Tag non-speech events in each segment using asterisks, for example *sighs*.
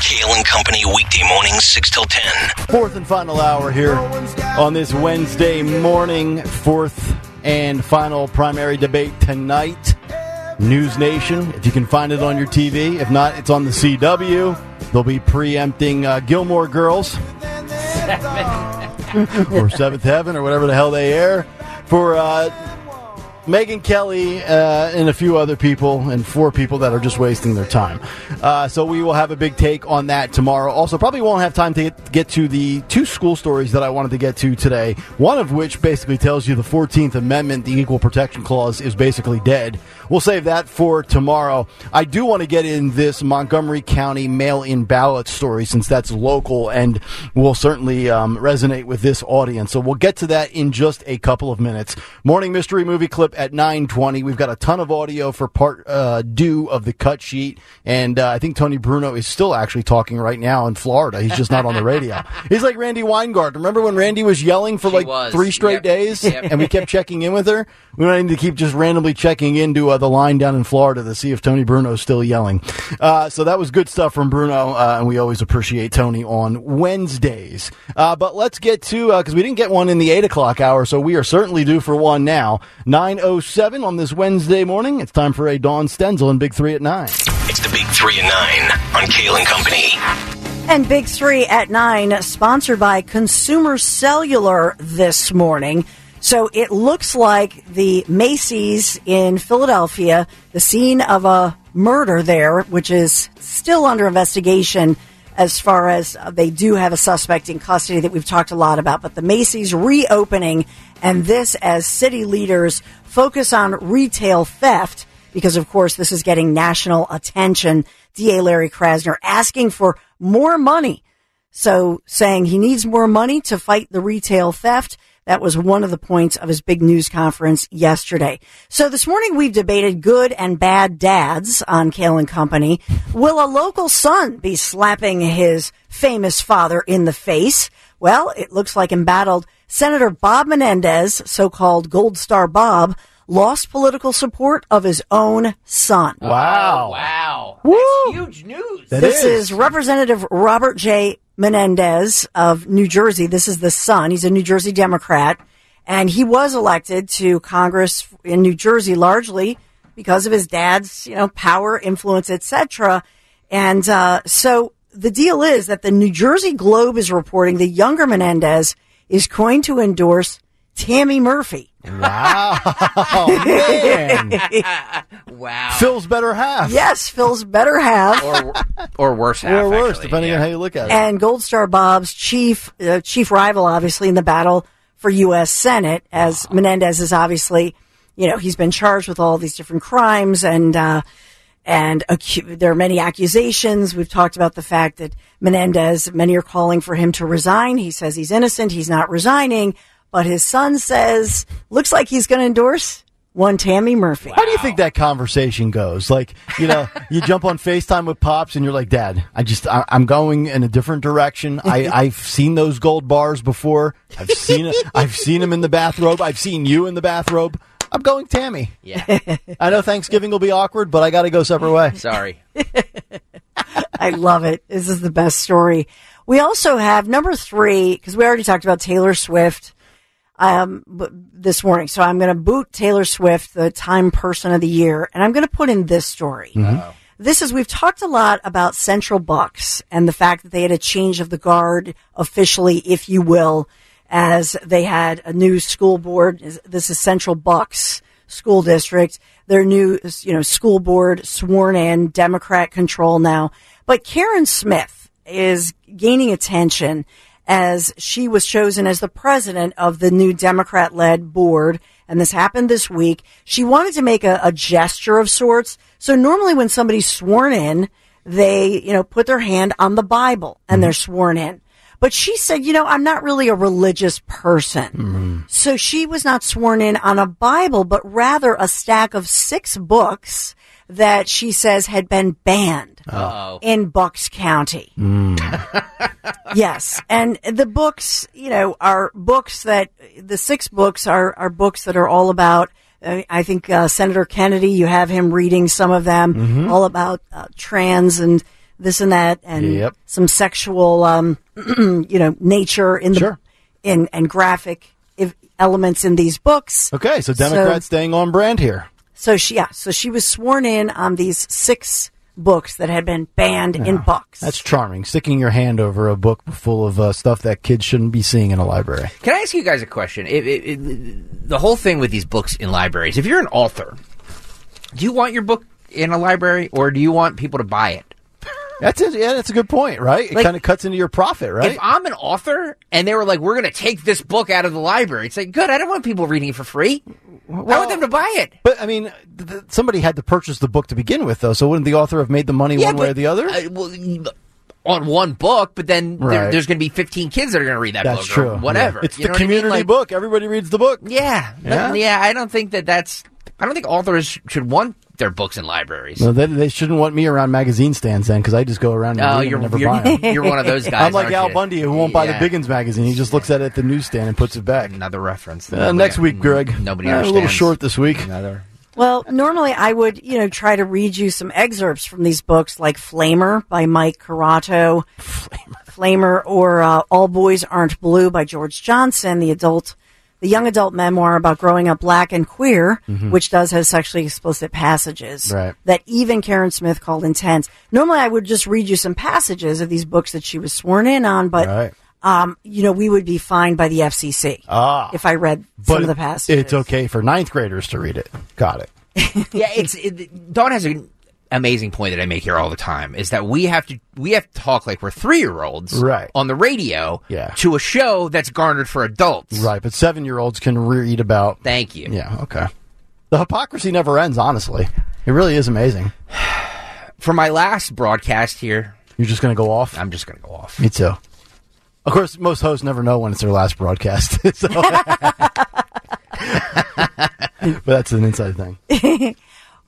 Kayal and Company weekday mornings 6 till 10. Fourth and final hour here on this Wednesday morning. Fourth and final primary debate tonight. News Nation, if you can find it on your TV. If not, it's on the CW. They'll be preempting uh, Gilmore Girls. *laughs* or Seventh Heaven, or whatever the hell they air. For uh, Megyn Kelly uh, and a few other people, and four people that are just wasting their time. Uh, so we will have a big take on that tomorrow. Also, probably won't have time to get, get to the two school stories that I wanted to get to today. One of which basically tells you the 14th Amendment, the Equal Protection Clause, is basically dead. We'll save that for tomorrow. I do want to get in this Montgomery County mail in ballot story since that's local and will certainly um, resonate with this audience. So we'll get to that in just a couple of minutes. Morning mystery movie clip at 920. We've got a ton of audio for part uh, deux of the cut sheet. And uh, I think Tony Bruno is still actually talking right now in Florida. He's just not on the radio. *laughs* He's like Randy Weingart. Remember when Randy was yelling for She like was. three straight Yep. days Yep. and we kept checking in with her? We don't need to keep just randomly checking into uh, the line down in Florida to see if Tony Bruno's still yelling. Uh, so that was good stuff from Bruno, uh, and we always appreciate Tony on Wednesdays. Uh, but let's get to, because we didn't get one in the 8 o'clock hour, so we are certainly due for one now. 9.07 on this Wednesday morning. It's time for a Dawn Stensland and Big 3 at 9. It's the Big 3 at 9 on Kayal and Company. And Big Three at nine, sponsored by Consumer Cellular this morning. So it looks like the Macy's in Philadelphia, the scene of a murder there, which is still under investigation as far as they do have a suspect in custody that we've talked a lot about. But the Macy's reopening, and this as city leaders focus on retail theft because, of course, this is getting national attention. DA Larry Krasner asking for more money. So saying he needs more money to fight the retail theft. That was one of the points of his big news conference yesterday. So this morning we've debated good and bad dads on Kayal and Company. Will a local son be slapping his famous father in the face? Well, it looks like embattled Senator Bob Menendez, so-called Gold Star Bob, lost political support of his own son. Wow. Oh, wow. Woo! That's huge news. That this is. is. Representative Robert J. Menendez of New Jersey. This is the son. He's a New Jersey Democrat, and he was elected to Congress in New Jersey largely because of his dad's, you know, power, influence, etc. And uh, so the deal is that the New Jersey Globe is reporting the younger Menendez is going to endorse Tammy Murphy. Wow. *laughs* Man. Wow. Phil's better half. Yes, Phil's better half. or or worse half. Or worse, actually. depending Yeah. on how you look at it. and Gold Star Bob's chief uh, chief rival, obviously in the battle for U.S. Senate, as Menendez is obviously, you know, he's been charged with all these different crimes and uh, and acu- there are many accusations. We've talked about the fact that Menendez, many are calling for him to resign. He says he's innocent. He's not resigning, but his son says looks like he's going to endorse one Tammy Murphy. How do you think that conversation goes? Like, you know, *laughs* you jump on FaceTime with Pops and you're like, Dad, I just, I, I'm going in a different direction. I, *laughs* I've seen those gold bars before. I've seen it. I've seen him in the bathrobe. I've seen you in the bathrobe. I'm going Tammy. Yeah. I know Thanksgiving will be awkward, but I got to go separate way. Sorry. *laughs* I love it. This is the best story. We also have number three because we already talked about Taylor Swift um, this morning. So I'm going to boot Taylor Swift, the Time Person of the Year, and I'm going to put in this story. This is we've talked a lot about Central Bucks and the fact that they had a change of the guard officially, if you will, as they had a new school board. This is Central Bucks School District. Their new, you know, school board sworn in, Democrat control now. But Karen Smith is gaining attention as she was chosen as the president of the new Democrat led board. And this happened this week. She wanted to make a, a gesture of sorts. So normally when somebody's sworn in, they, you know, put their hand on the Bible and they're mm-hmm. sworn in. But she said, you know, I'm not really a religious person. Mm-hmm. So she was not sworn in on a Bible, but rather a stack of six books that she says had been banned Uh-oh. in Bucks County. *laughs* yes. And the books, you know, are books that the six books are, are books that are all about. uh, I think uh, Senator Kennedy, you have him reading some of them, all about uh, trans and this and that, and Yep. some sexual, um, *clears throat* you know, nature in the Sure. in and graphic if, elements in these books. Okay, so Democrats staying on brand here. So she, yeah, so she was sworn in on these six books that had been banned in books. That's charming. Sticking your hand over a book full of uh, stuff that kids shouldn't be seeing in a library. Can I ask you guys a question? It, it, it, the whole thing with these books in libraries, if you're an author, do you want your book in a library or do you want people to buy it? That's a, yeah, that's a good point, right? It Like- kind of cuts into your profit, right? If I'm an author and they were like, we're going to take this book out of the library, it's like, good, I don't want people reading it for free. I want them to buy it. but I mean, th- th- somebody had to purchase the book to begin with, though. So wouldn't the author have made the money one way or the other? uh, well, on one book, but then there, there's going to be 15 kids that are going to read that that's book true. or whatever. Yeah. It's You the what I mean? community Like, book. Everybody reads the book. Yeah, Yeah? yeah, yeah. I don't think that that's. I don't think authors should want their books in libraries. No, they, they shouldn't want me around magazine stands then, because I just go around and Oh, read you're and never you're, buy them. *laughs* you're one of those guys. I'm like aren't Al you? Bundy, who won't buy Yeah. the Biggins magazine. He just looks at it at the newsstand and puts it back. Another reference. Uh, nobody- next week, Greg. Nobody Uh, a little short this week. Another. Well, normally I would, you know, try to read you some excerpts from these books, like Flamer by Mike Curato, Flamer, or uh, All Boys Aren't Blue by George Johnson, the adult, the young adult memoir about growing up black and queer, which does have sexually explicit passages Mm-hmm. Right. that even Karen Smith called intense. Normally, I would just read you some passages of these books that she was sworn in on, but. Right. Um, you know, we would be fined by the FCC Ah. if I read some of the passages. it's okay for ninth graders to read it. Got it. *laughs* Yeah, it's it, Dawn has an amazing point that I make here all the time is that we have to we have to talk like we're three year olds Right. on the radio Yeah. to a show that's garnered for adults. Right, but seven year olds can read about. Thank you. Yeah, okay. The hypocrisy never ends, honestly. It really is amazing. *sighs* For my last broadcast here, You're just going to go off? I'm just going to go off. Me too. Of course, most hosts never know when it's their last broadcast. *laughs* so. *laughs* but that's an inside thing. *laughs*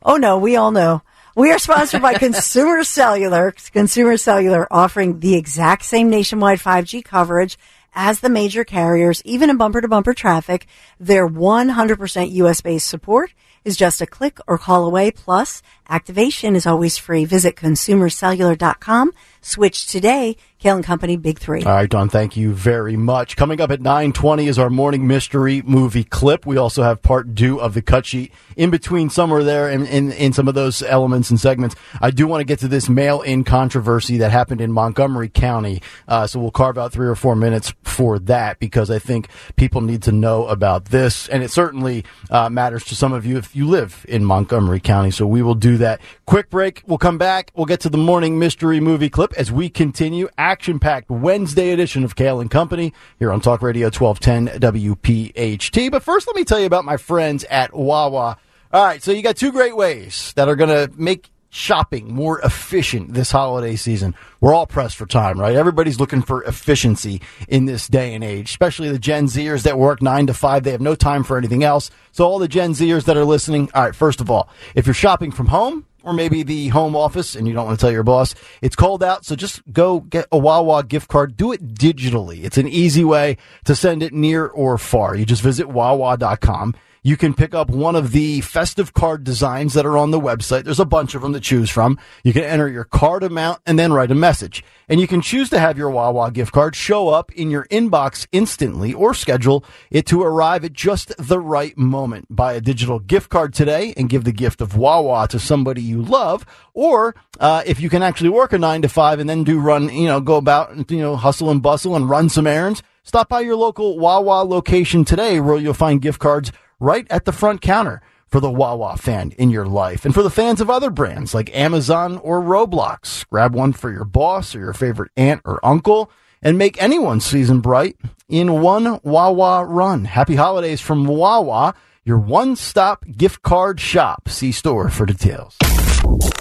Oh no, we all know. We are sponsored by Consumer Cellular. Consumer Cellular offering the exact same nationwide 5G coverage as the major carriers, even in bumper to bumper traffic. Their 100% US based support is just a click or call away. Plus, activation is always free. Visit consumercellular.com. Switch today. Kayal and Company Big Three. All right, Dawn, thank you very much. Coming up at 9.20 is our morning mystery movie clip. We also have part two of the cut sheet in between somewhere there in, in, in some of those elements and segments. I do want to get to this mail-in controversy that happened in Montgomery County. Uh, so we'll carve out three or four minutes for that because I think people need to know about this. And it certainly uh, matters to some of you if you live in Montgomery County. So we will do that. Quick break. We'll come back. We'll get to the morning mystery movie clip as we continue action packed Wednesday edition of Kayal and Company here on Talk Radio 1210 WPHT. But first, let me tell you about my friends at Wawa. All right, so you got two great ways that are going to make shopping more efficient this holiday season. We're all pressed for time, right? Everybody's looking for efficiency in this day and age, especially the Gen Zers that work nine to five. They have no time for anything else. So all the Gen Zers that are listening, all right, first of all, if you're shopping from home, or maybe the home office and you don't want to tell your boss it's cold out so just go get a wawa gift card do it digitally it's an easy way to send it near or far you just visit wawa.com you can pick up one of the festive card designs that are on the website. There's a bunch of them to choose from. You can enter your card amount and then write a message. And you can choose to have your Wawa gift card show up in your inbox instantly or schedule it to arrive at just the right moment. Buy a digital gift card today and give the gift of Wawa to somebody you love. Or uh, if you can actually work a nine to five and then do run, you know, go about and, you know, hustle and bustle and run some errands, stop by your local Wawa location today where you'll find gift cards right at the front counter for the Wawa fan in your life. And for the fans of other brands like Amazon or Roblox, grab one for your boss or your favorite aunt or uncle and make anyone's season bright in one Wawa run. Happy holidays from Wawa, your one-stop gift card shop. See store for details.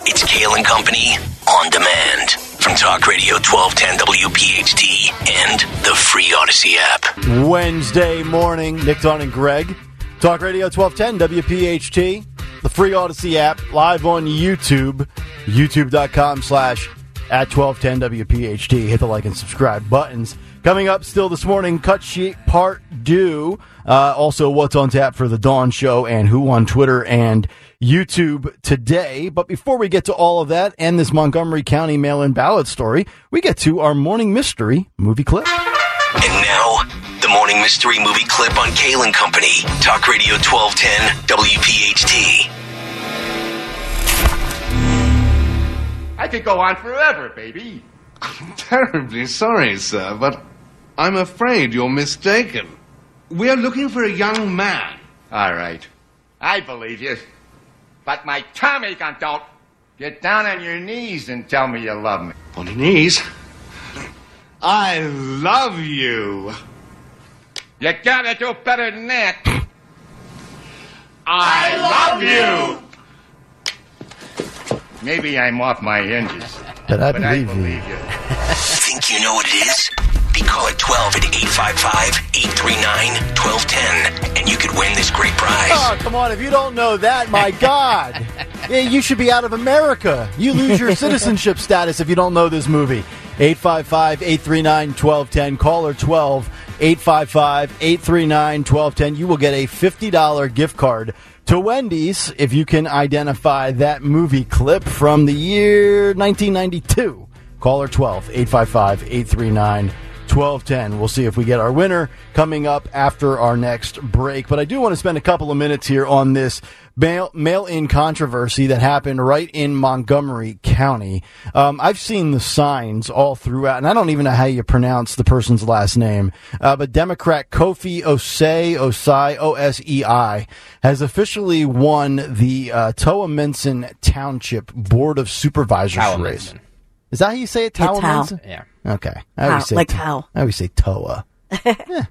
It's Kayal and Company on demand from Talk Radio 1210 WPHT and the free Audacy app. Wednesday morning, Nick Dawn and Greg. Talk Radio 1210 WPHT, the free Audacy app, live on YouTube, youtube.com slash at 1210 WPHT. Hit the like and subscribe buttons. Coming up still this morning, Cut Sheet Part Deux. Uh, also, what's on tap for the Dawn Show and who on Twitter and YouTube today. But before we get to all of that and this Montgomery County mail in ballot story, we get to our morning mystery movie clip. And now, the morning mystery movie clip on Kayal and Company. Talk Radio 1210 WPHT. I could go on forever, baby. I'm *laughs* terribly sorry, sir, but I'm afraid you're mistaken. We're looking for a young man. All right. I believe you. But my Tommy gun don't. Get down on your knees and tell me you love me. On your knees. I love you. You gotta do better than that. I love you. Maybe I'm off my hinges. But I But I believe you. believe you. Think you know what it is? Be call at 12 at 855 839 1210 and you could win this great prize. Oh, come on. If you don't know that, my *laughs* God. Yeah, you should be out of America. You lose your citizenship status if you don't know this movie. 855 839 1210. Caller 12 855 839 1210. You will get a $50 gift card to Wendy's if you can identify that movie clip from the year 1992. Caller 12 855 839 1210. We'll see if we get our winner coming up after our next break. But I do want to spend a couple of minutes here on this mail, mail-in controversy that happened right in Montgomery County. Um, I've seen the signs all throughout, and I don't even know how you pronounce the person's last name. Uh, but Democrat Kofi Osei, Osei, O-S-E-I, has officially won the uh, Toa Township Board of Supervisors race. Towamencin. Is that how you say it? Yeah, Tao. Yeah. Okay. I always How- say like to- how? I always say Toa. Eh,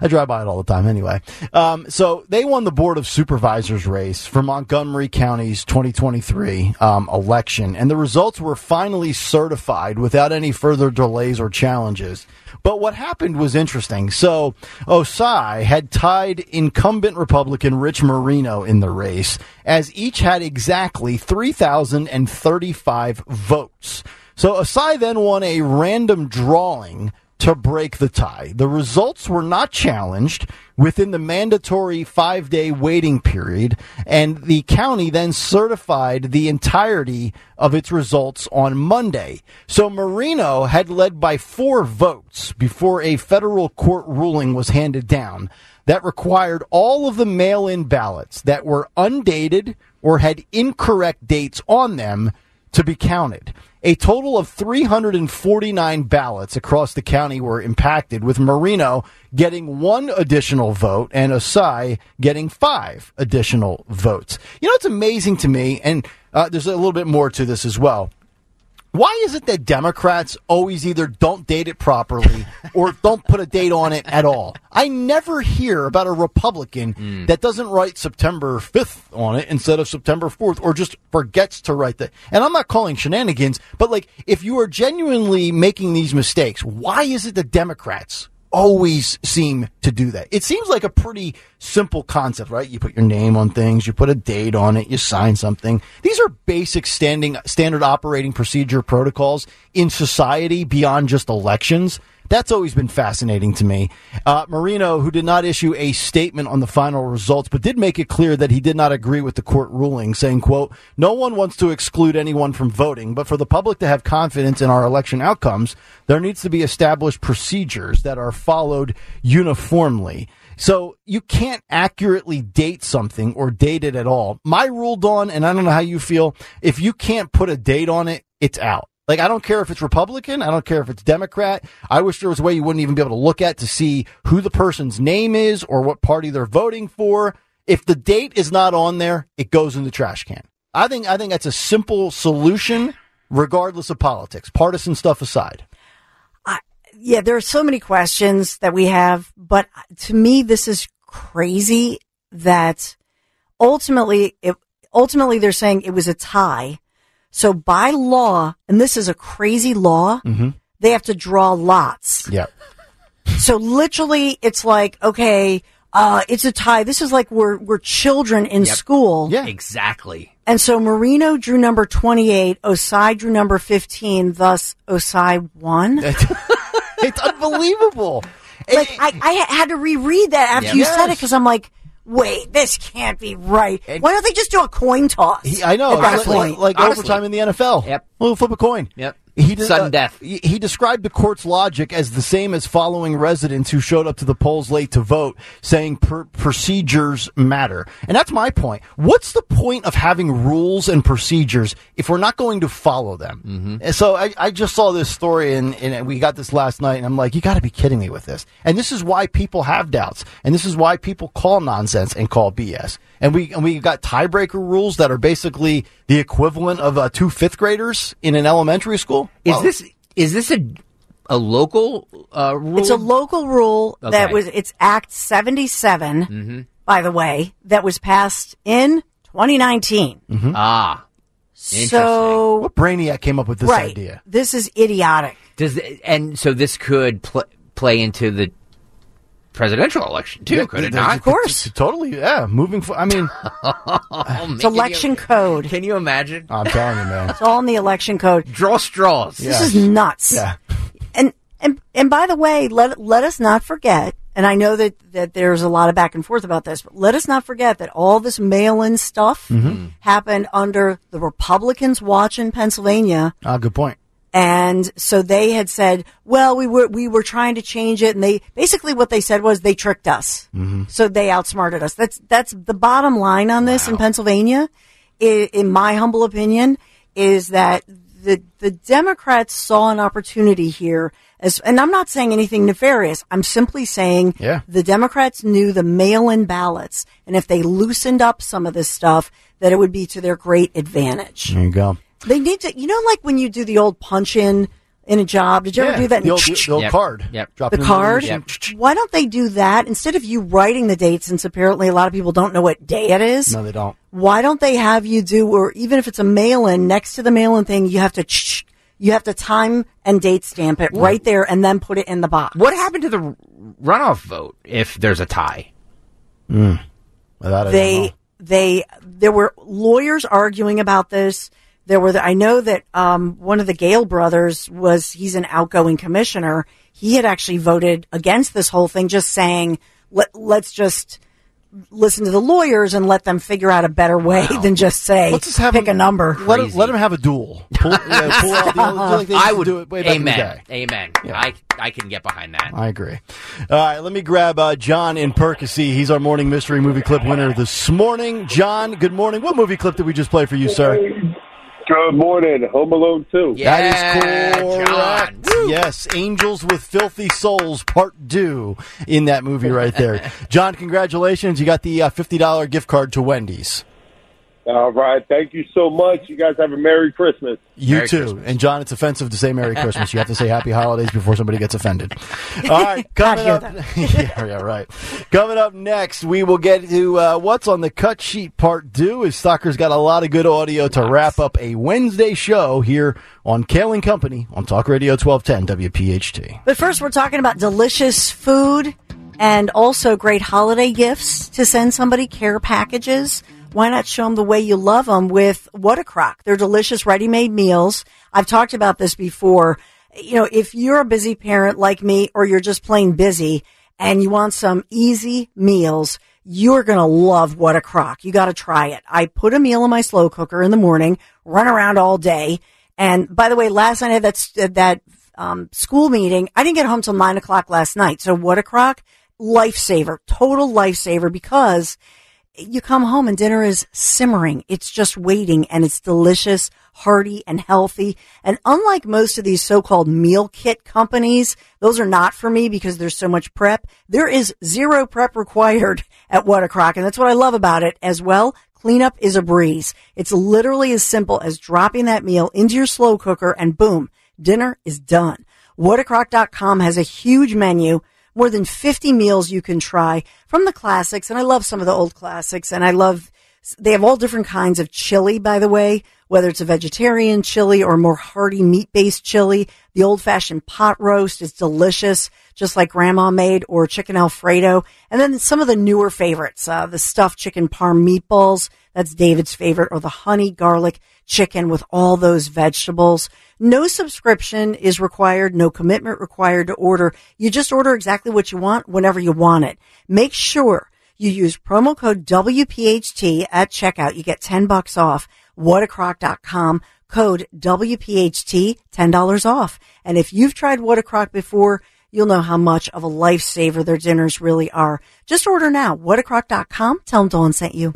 I drive by it all the time anyway. Um, so they won the Board of Supervisors race for Montgomery County's 2023 um, election, and the results were finally certified without any further delays or challenges. But what happened was interesting. So Osei had tied incumbent Republican Rich Marino in the race, as each had exactly 3,035 votes. So Osei then won a random drawing to break the tie. The results were not challenged within the mandatory five day waiting period, and the county then certified the entirety of its results on Monday. So Marino had led by four votes before a federal court ruling was handed down that required all of the mail in ballots that were undated or had incorrect dates on them to be counted. A total of 349 ballots across the county were impacted, with Marino getting one additional vote and Osei getting five additional votes. You know, it's amazing to me, and uh, there's a little bit more to this as well. Why is it that Democrats always either don't date it properly *laughs* or don't put a date on it at all? I never hear about a Republican hmm. that doesn't write September 5th on it instead of September 4th or just forgets to write that. And I'm not calling shenanigans, but like if you are genuinely making these mistakes, why is it the Democrats always seem to do that. It seems like a pretty simple concept, right? You put your name on things, you put a date on it, you sign something. These are basic standing standard operating procedure protocols in society beyond just elections. That's always been fascinating to me. Uh, Marino, who did not issue a statement on the final results, but did make it clear that he did not agree with the court ruling, saying, quote, no one wants to exclude anyone from voting, but for the public to have confidence in our election outcomes, there needs to be established procedures that are followed uniformly. So you can't accurately date something or date it at all. My rule, Dawn, and I don't know how you feel, if you can't put a date on it, it's out. Like, I don't care if it's Republican. I don't care if it's Democrat. I wish there was a way you wouldn't even be able to look at to see who the person's name is or what party they're voting for. If the date is not on there, it goes in the trash can. I think, I think that's a simple solution, regardless of politics, partisan stuff aside. yeah, there are so many questions that we have, but to me, this is crazy that ultimately, it, ultimately they're saying it was a tie. So by law, and this is a crazy law, they have to draw lots. Yeah. So literally, it's like, okay, Uh, it's a tie. This is like we're we're children in Yep. school. Yeah. Exactly. And so Marino drew number 28, Osei drew number 15, thus Osei won. *laughs* it's unbelievable. like I, I had to reread that after Yep. you said it because I'm like, wait, this can't be right. Why don't they just do a coin toss? He, I know, At that like, point. like Honestly. overtime in the NFL. Yep. We'll flip a coin. Yep. He did, Sudden uh, death. He, he described the court's logic as the same as following residents who showed up to the polls late to vote, saying per- procedures matter. And that's my point. What's the point of having rules and procedures if we're not going to follow them? Mm-hmm. And so I, I just saw this story and, and we got this last night, and I'm like, you got to be kidding me with this. And this is why people have doubts, and this is why people call nonsense and call BS. And we and we got tiebreaker rules that are basically the equivalent of uh, two fifth graders in an elementary school. Is Well, this is this a a local uh, rule? It's a local rule that was, it's Act 77, by the way, that was passed in 2019. ah. So, what brainiac came up with this right. idea? This is idiotic. Does and so this could pl- play into the presidential election too, could it not? Of course. Totally, yeah. Moving. For, I mean, *laughs* Oh, It's election code. Can you imagine? I'm telling you, man. It's all in the election code. Draw straws. This is nuts. Yeah. And and and by the way, let let us not forget. And I know that that there's a lot of back and forth about this, but let us not forget that all this mail-in stuff Mm-hmm. happened under the Republicans' watch in Pennsylvania. Ah, good point. And so they had said, well, we were, we were trying to change it. And they, basically what they said was they tricked us. Mm-hmm. So they outsmarted us. That's, that's the bottom line on this in Pennsylvania. I in my humble opinion, is that the, the Democrats saw an opportunity here as, and I'm not saying anything nefarious. I'm simply saying Yeah. the Democrats knew the mail-in ballots. And if they loosened up some of this stuff, that it would be to their great advantage. There you go. They need to, you know, like when you do the old punch in in a job. Did you ever do that? The old, the old Yep. card. Yep. Drop the it in card. machine. Why don't they do that instead of you writing the date? Since apparently a lot of people don't know what day it is. No, they don't. Why don't they have you do, or even if it's a mail-in, next to the mail-in thing, you have to, you have to time and date stamp it right there, and then put it in the box. What happened to the runoff vote if there's a tie? Well, that I don't they they there were lawyers arguing about this. There were the, I know that um, one of the Gale brothers was he's an outgoing commissioner. He had actually voted against this whole thing, just saying let let's just listen to the lawyers and let them figure out a better way than just say Let's just have pick him- a number. Let him, Crazy. let him have a duel. Pull, yeah, pull out the *laughs* like I would do it way back in the Amen. day. Amen. I I can get behind that. I agree. All right, let me grab uh, John in Percy. He's our morning mystery movie clip winner this morning. John, good morning. What movie clip did we just play for you, sir? Good morning. Home Alone 2. Yeah, that is correct. John. Yes, Angels with Filthy Souls Part 2 in that movie right there. *laughs* John, congratulations. You got the uh, $50 gift card to Wendy's. All right. Thank you so much. You guys have a Merry Christmas. You Merry too. Christmas. And John, it's offensive to say Merry *laughs* Christmas. You have to say Happy Holidays before somebody gets offended. *laughs* All right, coming up. *laughs* yeah, yeah, right. Coming up next, we will get to uh, what's on the cut sheet part two. Is Stalker's got a lot of good audio to wrap up a Wednesday show here on Kayal and Company on Talk Radio 1210 WPHT. But first, we're talking about delicious food and also great holiday gifts to send somebody care packages. Why not show them the way you love them with What a Crock? They're delicious ready-made meals. I've talked about this before. You know, if you're a busy parent like me or you're just plain busy and you want some easy meals, you're going to love What a Crock. You got to try it. I put a meal in my slow cooker in the morning, run around all day. And by the way, last night I had that, that um, school meeting. I didn't get home till nine o'clock last night. So what a crock. Lifesaver, total lifesaver because you come home and dinner is simmering. It's just waiting and it's delicious, hearty and healthy. And unlike most of these so-called meal kit companies, those are not for me because there's so much prep. There is zero prep required *laughs* at What a Crock. And that's what I love about it as well. Cleanup is a breeze. It's literally as simple as dropping that meal into your slow cooker and boom, dinner is done. Whatacrock.com has a huge menu, more than 50 meals you can try from the classics. And I love some of the old classics and I love, they have all different kinds of chili, by the way. Whether it's a vegetarian chili or more hearty meat based chili, the old fashioned pot roast is delicious, just like grandma made or chicken Alfredo. And then some of the newer favorites, uh, the stuffed chicken parm meatballs. That's David's favorite or the honey garlic chicken with all those vegetables. No subscription is required, no commitment required to order. You just order exactly what you want whenever you want it. Make sure you use promo code WPHT at checkout. You get 10 bucks off. Whatacrock.com code WPHT, $10 off. And if you've tried What a Crock before, you'll know how much of a lifesaver their dinners really are. Just order now. Whatacrock.com. Tell them Dawn sent you.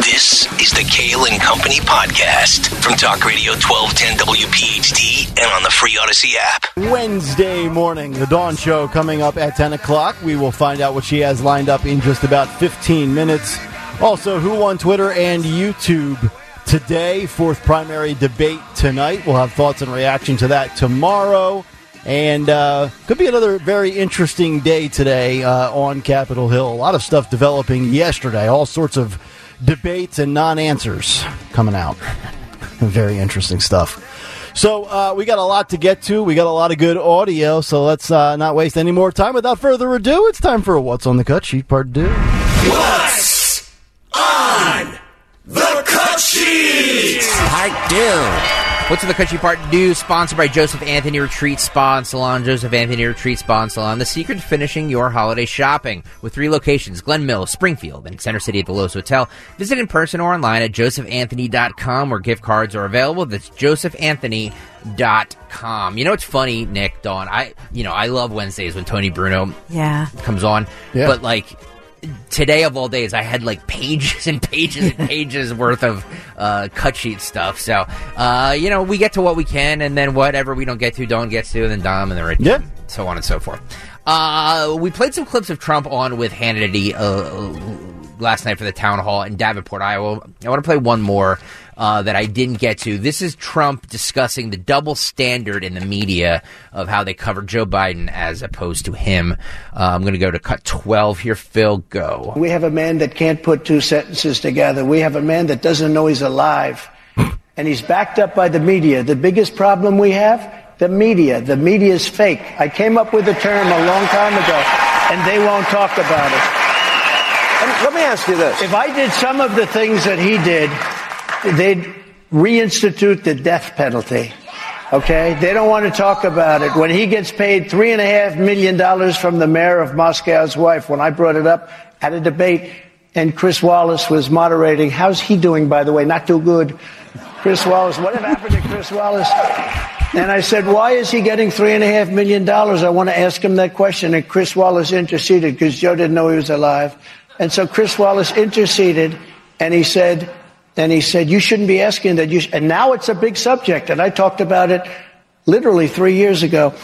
This is the Kayal and Company podcast from Talk Radio 1210 WPHT and on the free Audacy app. Wednesday morning, the Dawn Show coming up at 10 o'clock. We will find out what she has lined up in just about 15 minutes. Also, who on Twitter and YouTube today? Fourth primary debate tonight. We'll have thoughts and reaction to that tomorrow. And uh, could be another very interesting day today uh, on Capitol Hill. A lot of stuff developing yesterday, all sorts of debates and non answers coming out. *laughs* very interesting stuff. So uh, we got a lot to get to. We got a lot of good audio. So let's uh, not waste any more time. Without further ado, it's time for what's on the cut sheet part two. What's on the cut sheet? Part two. What's in the country part New, Sponsored by Joseph Anthony Retreat Spa and Salon. Joseph Anthony Retreat Spa and Salon. The secret to finishing your holiday shopping with three locations: Glen Mills, Springfield, and Center City at the Loews Hotel. Visit in person or online at josephanthony.com where gift cards are available. That's josephanthony.com. You know what's funny, Nick, Dawn? I you know I love Wednesdays when Tony Bruno Yeah. comes on, Yeah. but like today of all days, I had like pages and pages and pages worth of uh, cut sheet stuff. So, uh, you know, we get to what we can, and then whatever we don't get to, Don gets to, and then Dom, and then Rich, Yeah. so on and so forth. Uh, we played some clips of Trump on with Hannity uh, last night for the town hall in Davenport, Iowa. I want to play one more uh, that I didn't get to. This is Trump discussing the double standard in the media of how they cover Joe Biden as opposed to him. Uh, I'm going to go to cut 12 here. Phil, go. We have a man that can't put two sentences together. We have a man that doesn't know he's alive. *laughs* And he's backed up by the media. The biggest problem we have? The media. The media is fake. I came up with a term a long time ago, and they won't talk about it. And let me ask you this. If I did some of the things that he did, they'd reinstitute the death penalty. Okay? They don't want to talk about it. When he gets paid three and a half million dollars from the mayor of Moscow's wife, when I brought it up at a debate, and Chris Wallace was moderating, how's he doing, by the way? Not too good. Chris Wallace, whatever happened to Chris Wallace? And I said, why is he getting three and a half million dollars? I want to ask him that question. And Chris Wallace interceded because Joe didn't know he was alive. And so Chris Wallace interceded and he said, and he said, you shouldn't be asking that. You. And now it's a big subject. And I talked about it literally three years ago.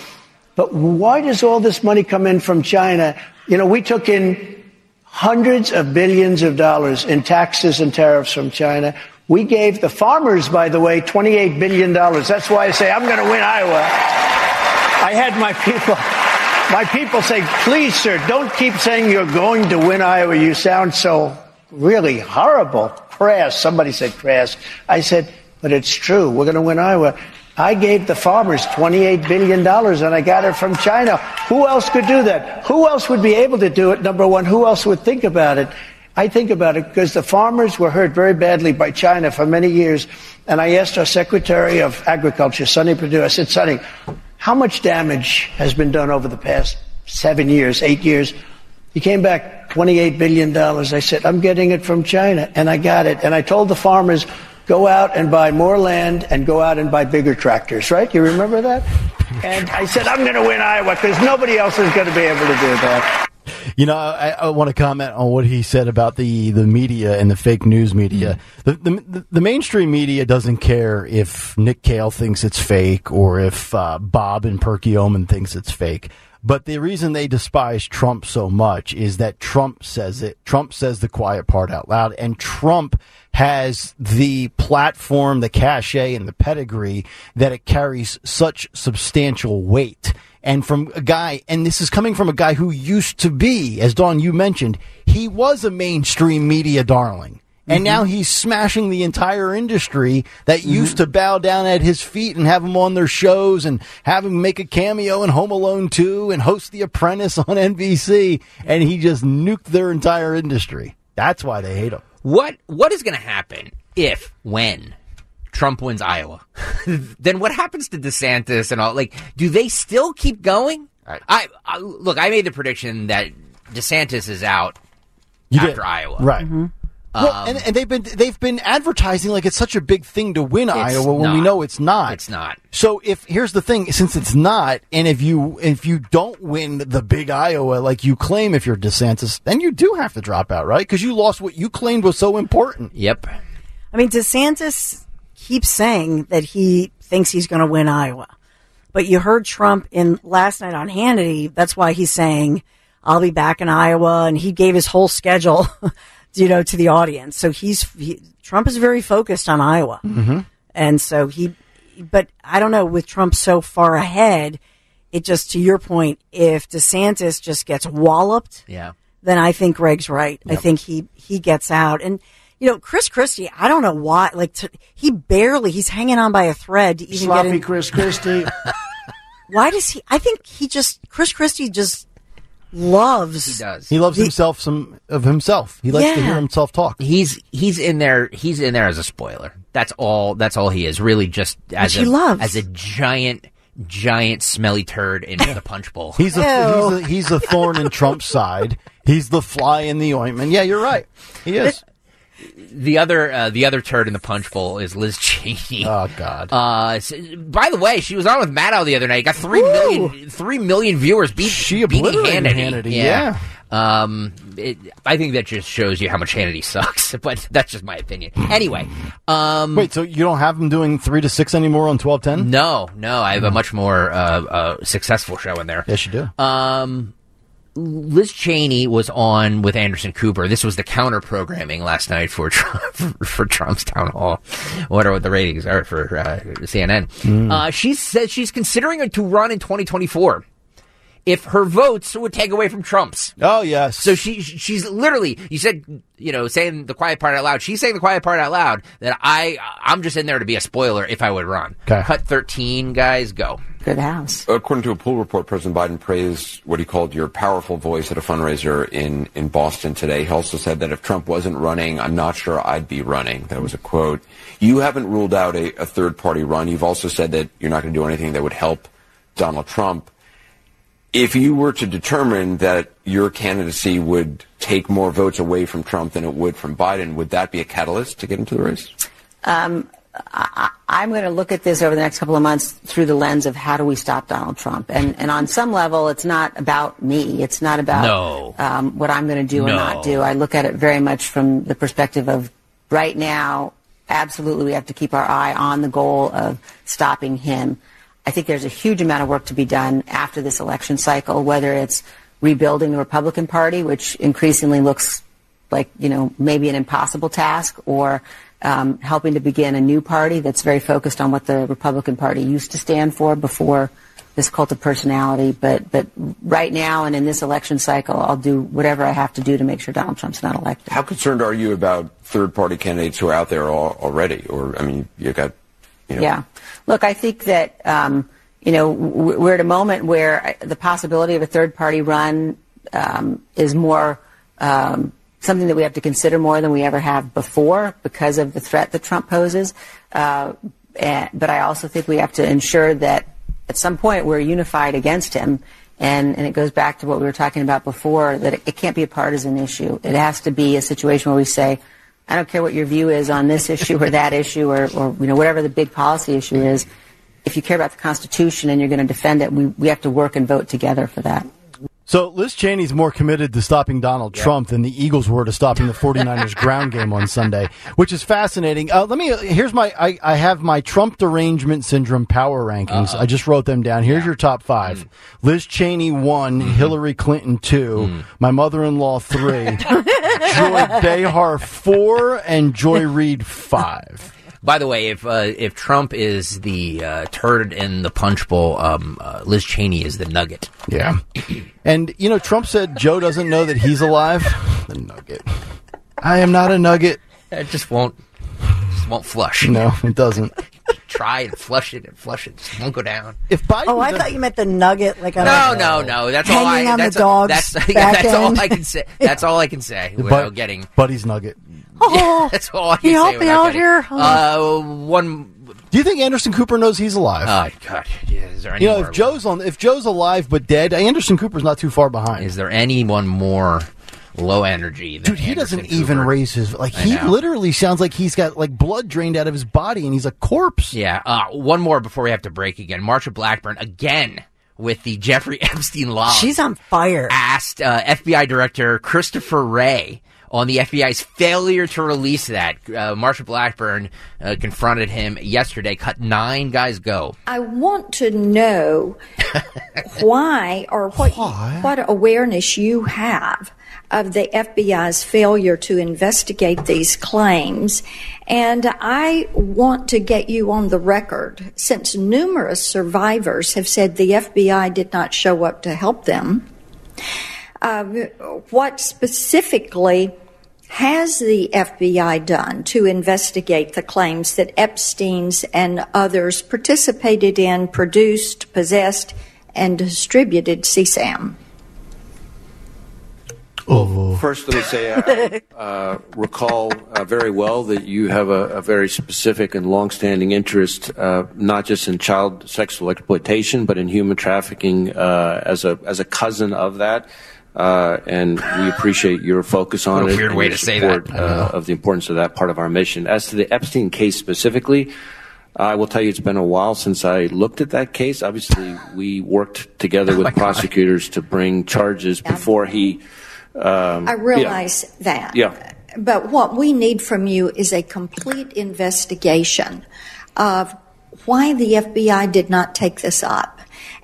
But why does all this money come in from China? You know, we took in hundreds of billions of dollars in taxes and tariffs from China. We gave the farmers, by the way, $28 billion. That's why I say I'm going to win Iowa. I had my people, my people say, please, sir, don't keep saying you're going to win Iowa. You sound so really horrible, crass. Somebody said crass. I said, but it's true. We're going to win Iowa. I gave the farmers $28 billion and I got it from China. Who else could do that? Who else would be able to do it? Number one, who else would think about it? I think about it because the farmers were hurt very badly by China for many years. And I asked our Secretary of Agriculture, Sonny Perdue, I said, Sonny, how much damage has been done over the past seven years, eight years? He came back, $28 billion. I said, I'm getting it from China. And I got it. And I told the farmers, go out and buy more land and go out and buy bigger tractors, right? You remember that? And I said, I'm going to win Iowa because nobody else is going to be able to do that. You know, I, I want to comment on what he said about the, the media and the fake news media. The, the the mainstream media doesn't care if Nick Kayal thinks it's fake or if uh, Bob in Perkiomen thinks it's fake. But the reason they despise Trump so much is that Trump says it. Trump says the quiet part out loud, and Trump has the platform, the cachet, and the pedigree that it carries such substantial weight. And from a guy, and this is coming from a guy who used to be, as Dawn, you mentioned, he was a mainstream media darling. And now mm-hmm. he's smashing the entire industry that mm-hmm. used to bow down at his feet and have him on their shows and have him make a cameo in Home Alone 2 and host The Apprentice on NBC. And he just nuked their entire industry. That's why they hate him. What what is going to happen if when Trump wins Iowa? *laughs* then what happens to DeSantis and all? Like, do they still keep going? I, I look. I made the prediction that DeSantis is out You after did. Iowa. Right. Mm-hmm. Well, Um, and, and they've been they've been advertising like it's such a big thing to win Iowa when we know it's not. It's not. So if here's the thing, since it's not, and if you if you don't win the big Iowa like you claim, if you're DeSantis, then you do have to drop out, right? Because you lost what you claimed was so important. Yep. I mean, DeSantis keeps saying that he thinks he's going to win Iowa. But you heard Trump in last night on Hannity. That's why he's saying, I'll be back in Iowa. And he gave his whole schedule, *laughs* you know, to the audience. So he's, he, Trump is very focused on Iowa. Mm-hmm. And so he, but I don't know, with Trump so far ahead, it just, to your point, if DeSantis just gets walloped, Yeah. then I think Greg's right. I think he he gets out, and you know Chris Christie. I don't know why. Like to, he barely he's hanging on by a thread to even Sloppy get in. Chris Christie. *laughs* Why does he? I think he just Chris Christie just loves. He does. He loves himself some of himself. He likes to Yeah. hear himself talk. He's he's in there. He's in there as a spoiler. That's all. That's all he is. Really, just as he a loves. as a giant, giant smelly turd in the punch bowl. *laughs* He's a, he's a he's a thorn in Trump's side. He's the fly in the ointment. Yeah, you're right. He is. The other uh, the other turd in the punch bowl is Liz *laughs* Cheney. Oh God. Uh, by the way, she was on with Maddow the other night. Got three million three million viewers. Beat She obliterated Hannity. Hannity, Um, it, I think that just shows you how much Hannity *laughs* sucks. But that's just my opinion. Anyway, um, Wait, so you don't have him doing three to six anymore on twelve ten? no, no, I have a much more uh, uh, successful show in there. Yes, you do. Um, Liz Cheney was on with Anderson Cooper. This was the counter programming last night for Trump, *laughs* for, Trump's town hall. What are what the ratings are for uh, CNN? Uh, she says she's considering to run in 2024 if her votes would take away from Trump's. Oh yes. So she she's literally you said you know saying the quiet part out loud. She's saying the quiet part out loud that I I'm just in there to be a spoiler if I would run. Okay. Cut 13 guys go. Good house. According to a poll report, President Biden praised what he called your powerful voice at a fundraiser in, in Boston today. He also said that if Trump wasn't running, I'm not sure I'd be running. That was a quote. You haven't ruled out a, a third party run. You've also said that you're not going to do anything that would help Donald Trump. If you were to determine that your candidacy would take more votes away from Trump than it would from Biden, would that be a catalyst to get into the race? Um, I, I'm going to look at this over the next couple of months through the lens of how do we stop Donald Trump. And, and on some level, it's not about me. It's not about No. um, what I'm going to do or No. not do. I look at it very much from the perspective of right now, absolutely, we have to keep our eye on the goal of stopping him. I think there's a huge amount of work to be done after this election cycle, whether it's rebuilding the Republican Party, which increasingly looks like you know maybe an impossible task, or um, helping to begin a new party that's very focused on what the Republican Party used to stand for before this cult of personality. But but right now and in this election cycle, I'll do whatever I have to do to make sure Donald Trump's not elected. How concerned are you about third party candidates who are out there al- already? Or, I mean, you got, you know. Yeah. Look, I think that, um, you know, we're at a moment where the possibility of a third party run um, is more um, something that we have to consider more than we ever have before because of the threat that Trump poses. Uh, and, but I also think we have to ensure that at some point we're unified against him. And, and it goes back to what we were talking about before that it, it can't be a partisan issue. It has to be a situation where we say, I don't care what your view is on this issue or that issue or, or you know whatever the big policy issue is. If you care about the Constitution and you're going to defend it, we, we have to work and vote together for that. So Liz Cheney's more committed to stopping Donald Trump than the Eagles were to stopping the *laughs* 49ers ground game on Sunday, which is fascinating. Uh, let me, here's my, I, I have my Trump derangement syndrome power rankings. I just wrote them down. Here's your top five. Mm. Liz Cheney one, mm-hmm. Hillary Clinton two, mm. my mother-in-law three, *laughs* Joy Behar four, and Joy Reid five. By the way, if uh, if Trump is the uh, turd in the punch bowl, um, uh, Liz Cheney is the nugget. Yeah. And, you know, Trump said Joe doesn't know that he's alive. The nugget. I am not a nugget. It just won't. Just won't flush. No, it doesn't. Try and flush it and flush it. Just won't go down. If Biden Oh, I thought you meant the nugget, like on No, a, no, no. That's all I. hanging on the that's dog's that's, *laughs* back that's all end. I can say. That's all I can say without Bud- getting. Buddy's nugget. Oh, *laughs* That's all I Can can you say. help me without out getting- here? Uh, one. Do you think Anderson Cooper knows he's alive? Oh God! Yeah, is there any you know, more? if Joe's on, if Joe's alive but dead, Anderson Cooper's not too far behind. is there anyone more low energy? Than Dude, he Anderson doesn't even Cooper? raise his like. I He know. literally sounds like he's got like blood drained out of his body, and he's a corpse. Yeah. Uh, one more before we have to break again. Marsha Blackburn again with the Jeffrey Epstein law. She's on fire. asked uh, FBI Director Christopher Wray on the FBI's failure to release that. Uh, Marsha Blackburn uh, confronted him yesterday. Cut nine guys go. I want to know *laughs* why or what what awareness you have of the FBI's failure to investigate these claims. And I want to get you on the record since numerous survivors have said the FBI did not show up to help them. Uh, what specifically has the FBI done to investigate the claims that Epstein's and others participated in, produced, possessed, and distributed CSAM? Oh, First, let me say I uh, recall uh, very well that you have a, a very specific and longstanding interest, uh, not just in child sexual exploitation, but in human trafficking uh, as a as a cousin of that. Uh, and we appreciate your focus on What a it. weird and way your to say support, that. Uh, of the importance of that part of our mission. As to the Epstein case specifically, I will tell you it's been a while since I looked at that case. Obviously, we worked together *laughs* Oh with prosecutors to bring charges before he. Um, I realize that. Yeah. But what we need from you is a complete investigation of why the FBI did not take this up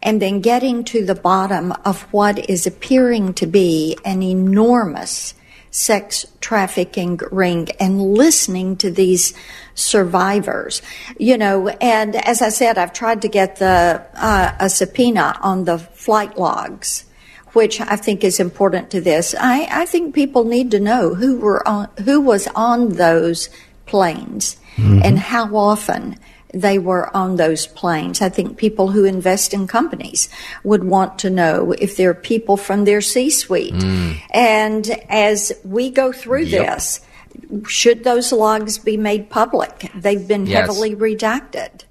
and then getting to the bottom of what is appearing to be an enormous sex trafficking ring and listening to these survivors you know and as i said i've tried to get the uh, a subpoena on the flight logs which I think is important to this. I, I think people need to know who were on, who was on those planes and how often they were on those planes. I think people who invest in companies would want to know if there are people from their C-suite. Hmm. And as we go through Yep. this, should those logs be made public? They've been Yes. heavily redacted.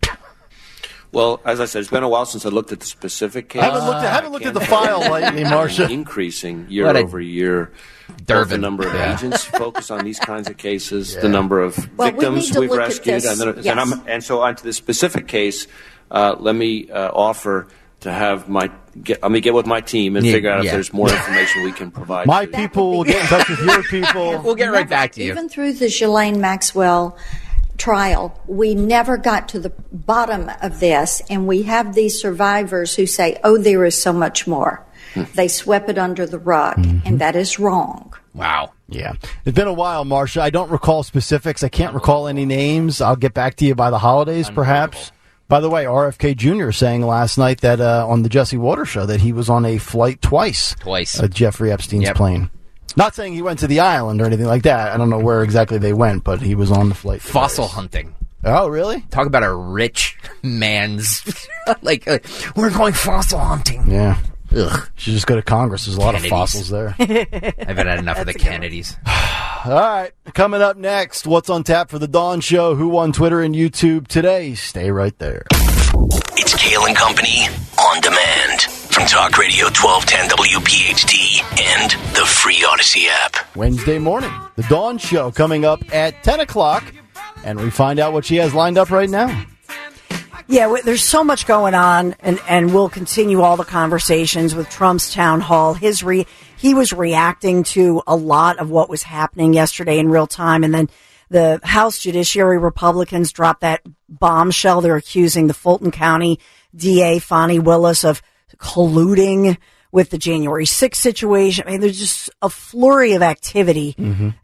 Well, as I said, it's been a while since I looked at the specific case. I haven't looked at- I haven't looked at the file lately, Marsha. Increasing year What a over year. Both the Durbin. number of Yeah. agents focused on these kinds of cases, Yeah. the number of Well, we victims need to we've look at rescued, this, and, then, yes. and, I'm, and so on to the specific case. Uh, let me uh, offer to have my get, let me get with my team and Yeah, figure out yeah. if there's more information we can provide. My you. people will get in touch with your people. *laughs* We'll get right back to you. Even through the Ghislaine Maxwell trial, we never got to the bottom of this, and we have these survivors who say, oh, there is so much more. Hmm. They swept it under the rug, Mm-hmm. and that is wrong. Wow. Yeah. It's been a while, Marsha. I don't recall specifics. I can't recall any names. I'll get back to you by the holidays, perhaps. By the way, RFK Jr. saying last night that uh, on the Jesse Watters show that he was on a flight twice. Twice. Jeffrey Epstein's Yep. plane. Not saying he went to the island or anything like that. I don't know where exactly they went, but he was on the flight. Fossil twice. hunting. Oh, really? Talk about a rich man's *laughs* like uh, we're going fossil hunting. Yeah. Ugh. Should just go to Congress. There's a lot Kennedys. of fossils there. *laughs* I've had enough of the Kennedys. *sighs* All right. Coming up next, what's on tap for the Dawn Show? Who on Twitter and YouTube today? Stay right there. It's Kayal and Company on demand from Talk Radio 1210 WPHT and the free Audacy app. Wednesday morning. The Dawn Show coming up at 10 o'clock, and we find out what she has lined up right now. Yeah, there's so much going on, and, and we'll continue all the conversations with Trump's town hall. His re- he was reacting to a lot of what was happening yesterday in real time, and then the House Judiciary Republicans dropped that bombshell. They're accusing the Fulton County DA Fani Willis of colluding with the January 6th situation. I mean, there's just a flurry of activity,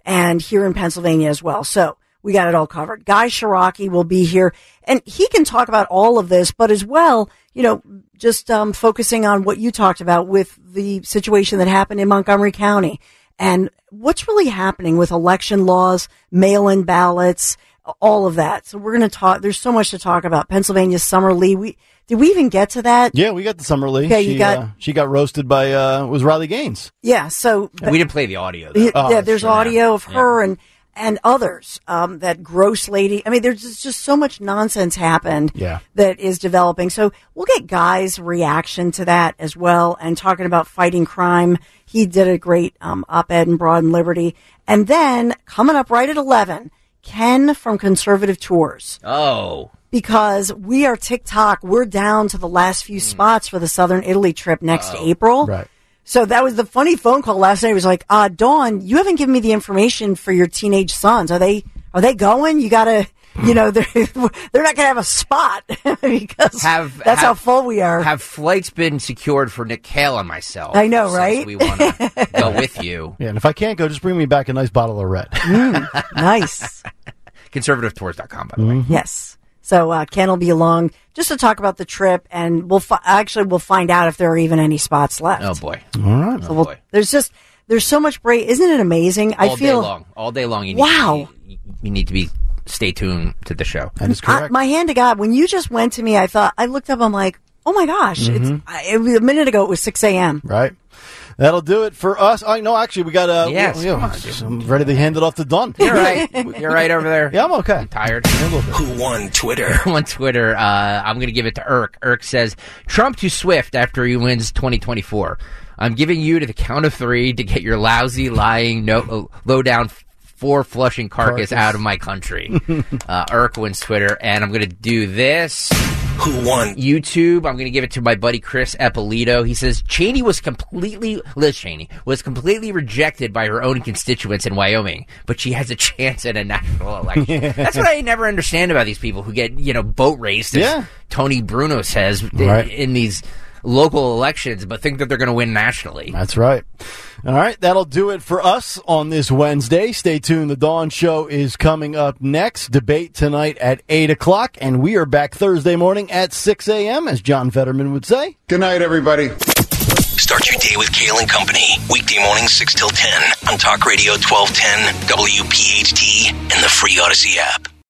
and here in Pennsylvania as well. So we got it all covered. Guy Ciarrocchi will be here, and he can talk about all of this, but as well, you know, just um, focusing on what you talked about with the situation that happened in Montgomery County and what's really happening with election laws, mail-in ballots, all of that. So we're going to talk. There's so much to talk about. Pennsylvania Summer Lee. We did we even get to that? Yeah, we got the Summer Lee. Okay, she, you got- uh, she got roasted by uh, was Riley Gaines. Yeah. So we didn't play the audio. Though. Yeah, Oh, yeah, there's true. audio of her and and others. Um, that gross lady. I mean, there's just, just so much nonsense happened. Yeah. that is developing. So we'll get Guy's reaction to that as well, and talking about fighting crime. He did a great um, op-ed in Broad and Liberty, and then coming up right at eleven, Ken from Conservative Tours Oh, because we are TikTok. We're down to the last few spots for the Southern Italy trip next April. Right. So that was the funny phone call last night. It was like, uh, Dawn, you haven't given me the information for your teenage sons. Are they, are they going? You gotta, you know, *laughs* they're, they're not gonna have a spot *laughs* because have that's how full we are. Have flights been secured for Nick Kayal and myself? I know, since right? We want to go *laughs* with you. Yeah, and if I can't go, just bring me back a nice bottle of red. nice. Conservativetours.com, by the way. Mm-hmm. Yes. So uh, Ken will be along just to talk about the trip, and we'll fi- actually we'll find out if there are even any spots left. Oh boy. All right. So we'll, there's just there's so much break. Isn't it amazing? I All feel day long. All day long. You need Wow. To be, you need to be stay tuned to the show. That is I, my hand to God, when you just went to me, I thought I looked up. I'm like, oh my gosh! Mhm. It's I, it a minute ago. It was 6 a.m. Right. That'll do it for us. I know. Actually, we got. Uh, Yes, we- yeah, on. I'm ready to hand it off to Dawn. You're right. You're right over there. Yeah, I'm okay. tired. Who won Twitter? *laughs* on Twitter, uh, I'm going to give it to Irk. Irk says, Trump to Swift after he wins 2024. I'm giving you to the count of three to get your lousy, lying, no, uh, low down, four flushing carcass, Carcass. out of my country. *laughs* uh, Irk wins Twitter, and I'm going to do this. Who won? YouTube. I'm going to give it to my buddy Chris Eppolito. He says Cheney was completely, Liz Cheney was completely rejected by her own constituents in Wyoming, but she has a chance at a national election. *laughs* That's what I never understand about these people who get, you know, boat raced, as Yeah. Tony Bruno says, Right. in these local elections, but think that they're going to win nationally. That's right. All right, that'll do it for us on this Wednesday. Stay tuned. The Dawn Show is coming up next. Debate tonight at 8 o'clock, and we are back Thursday morning at 6 a.m., as John Fetterman would say. Good night, everybody. Start your day with Kayal and Company. Weekday mornings 6 till 10 on Talk Radio 1210, WPHT, and the free Audacy app.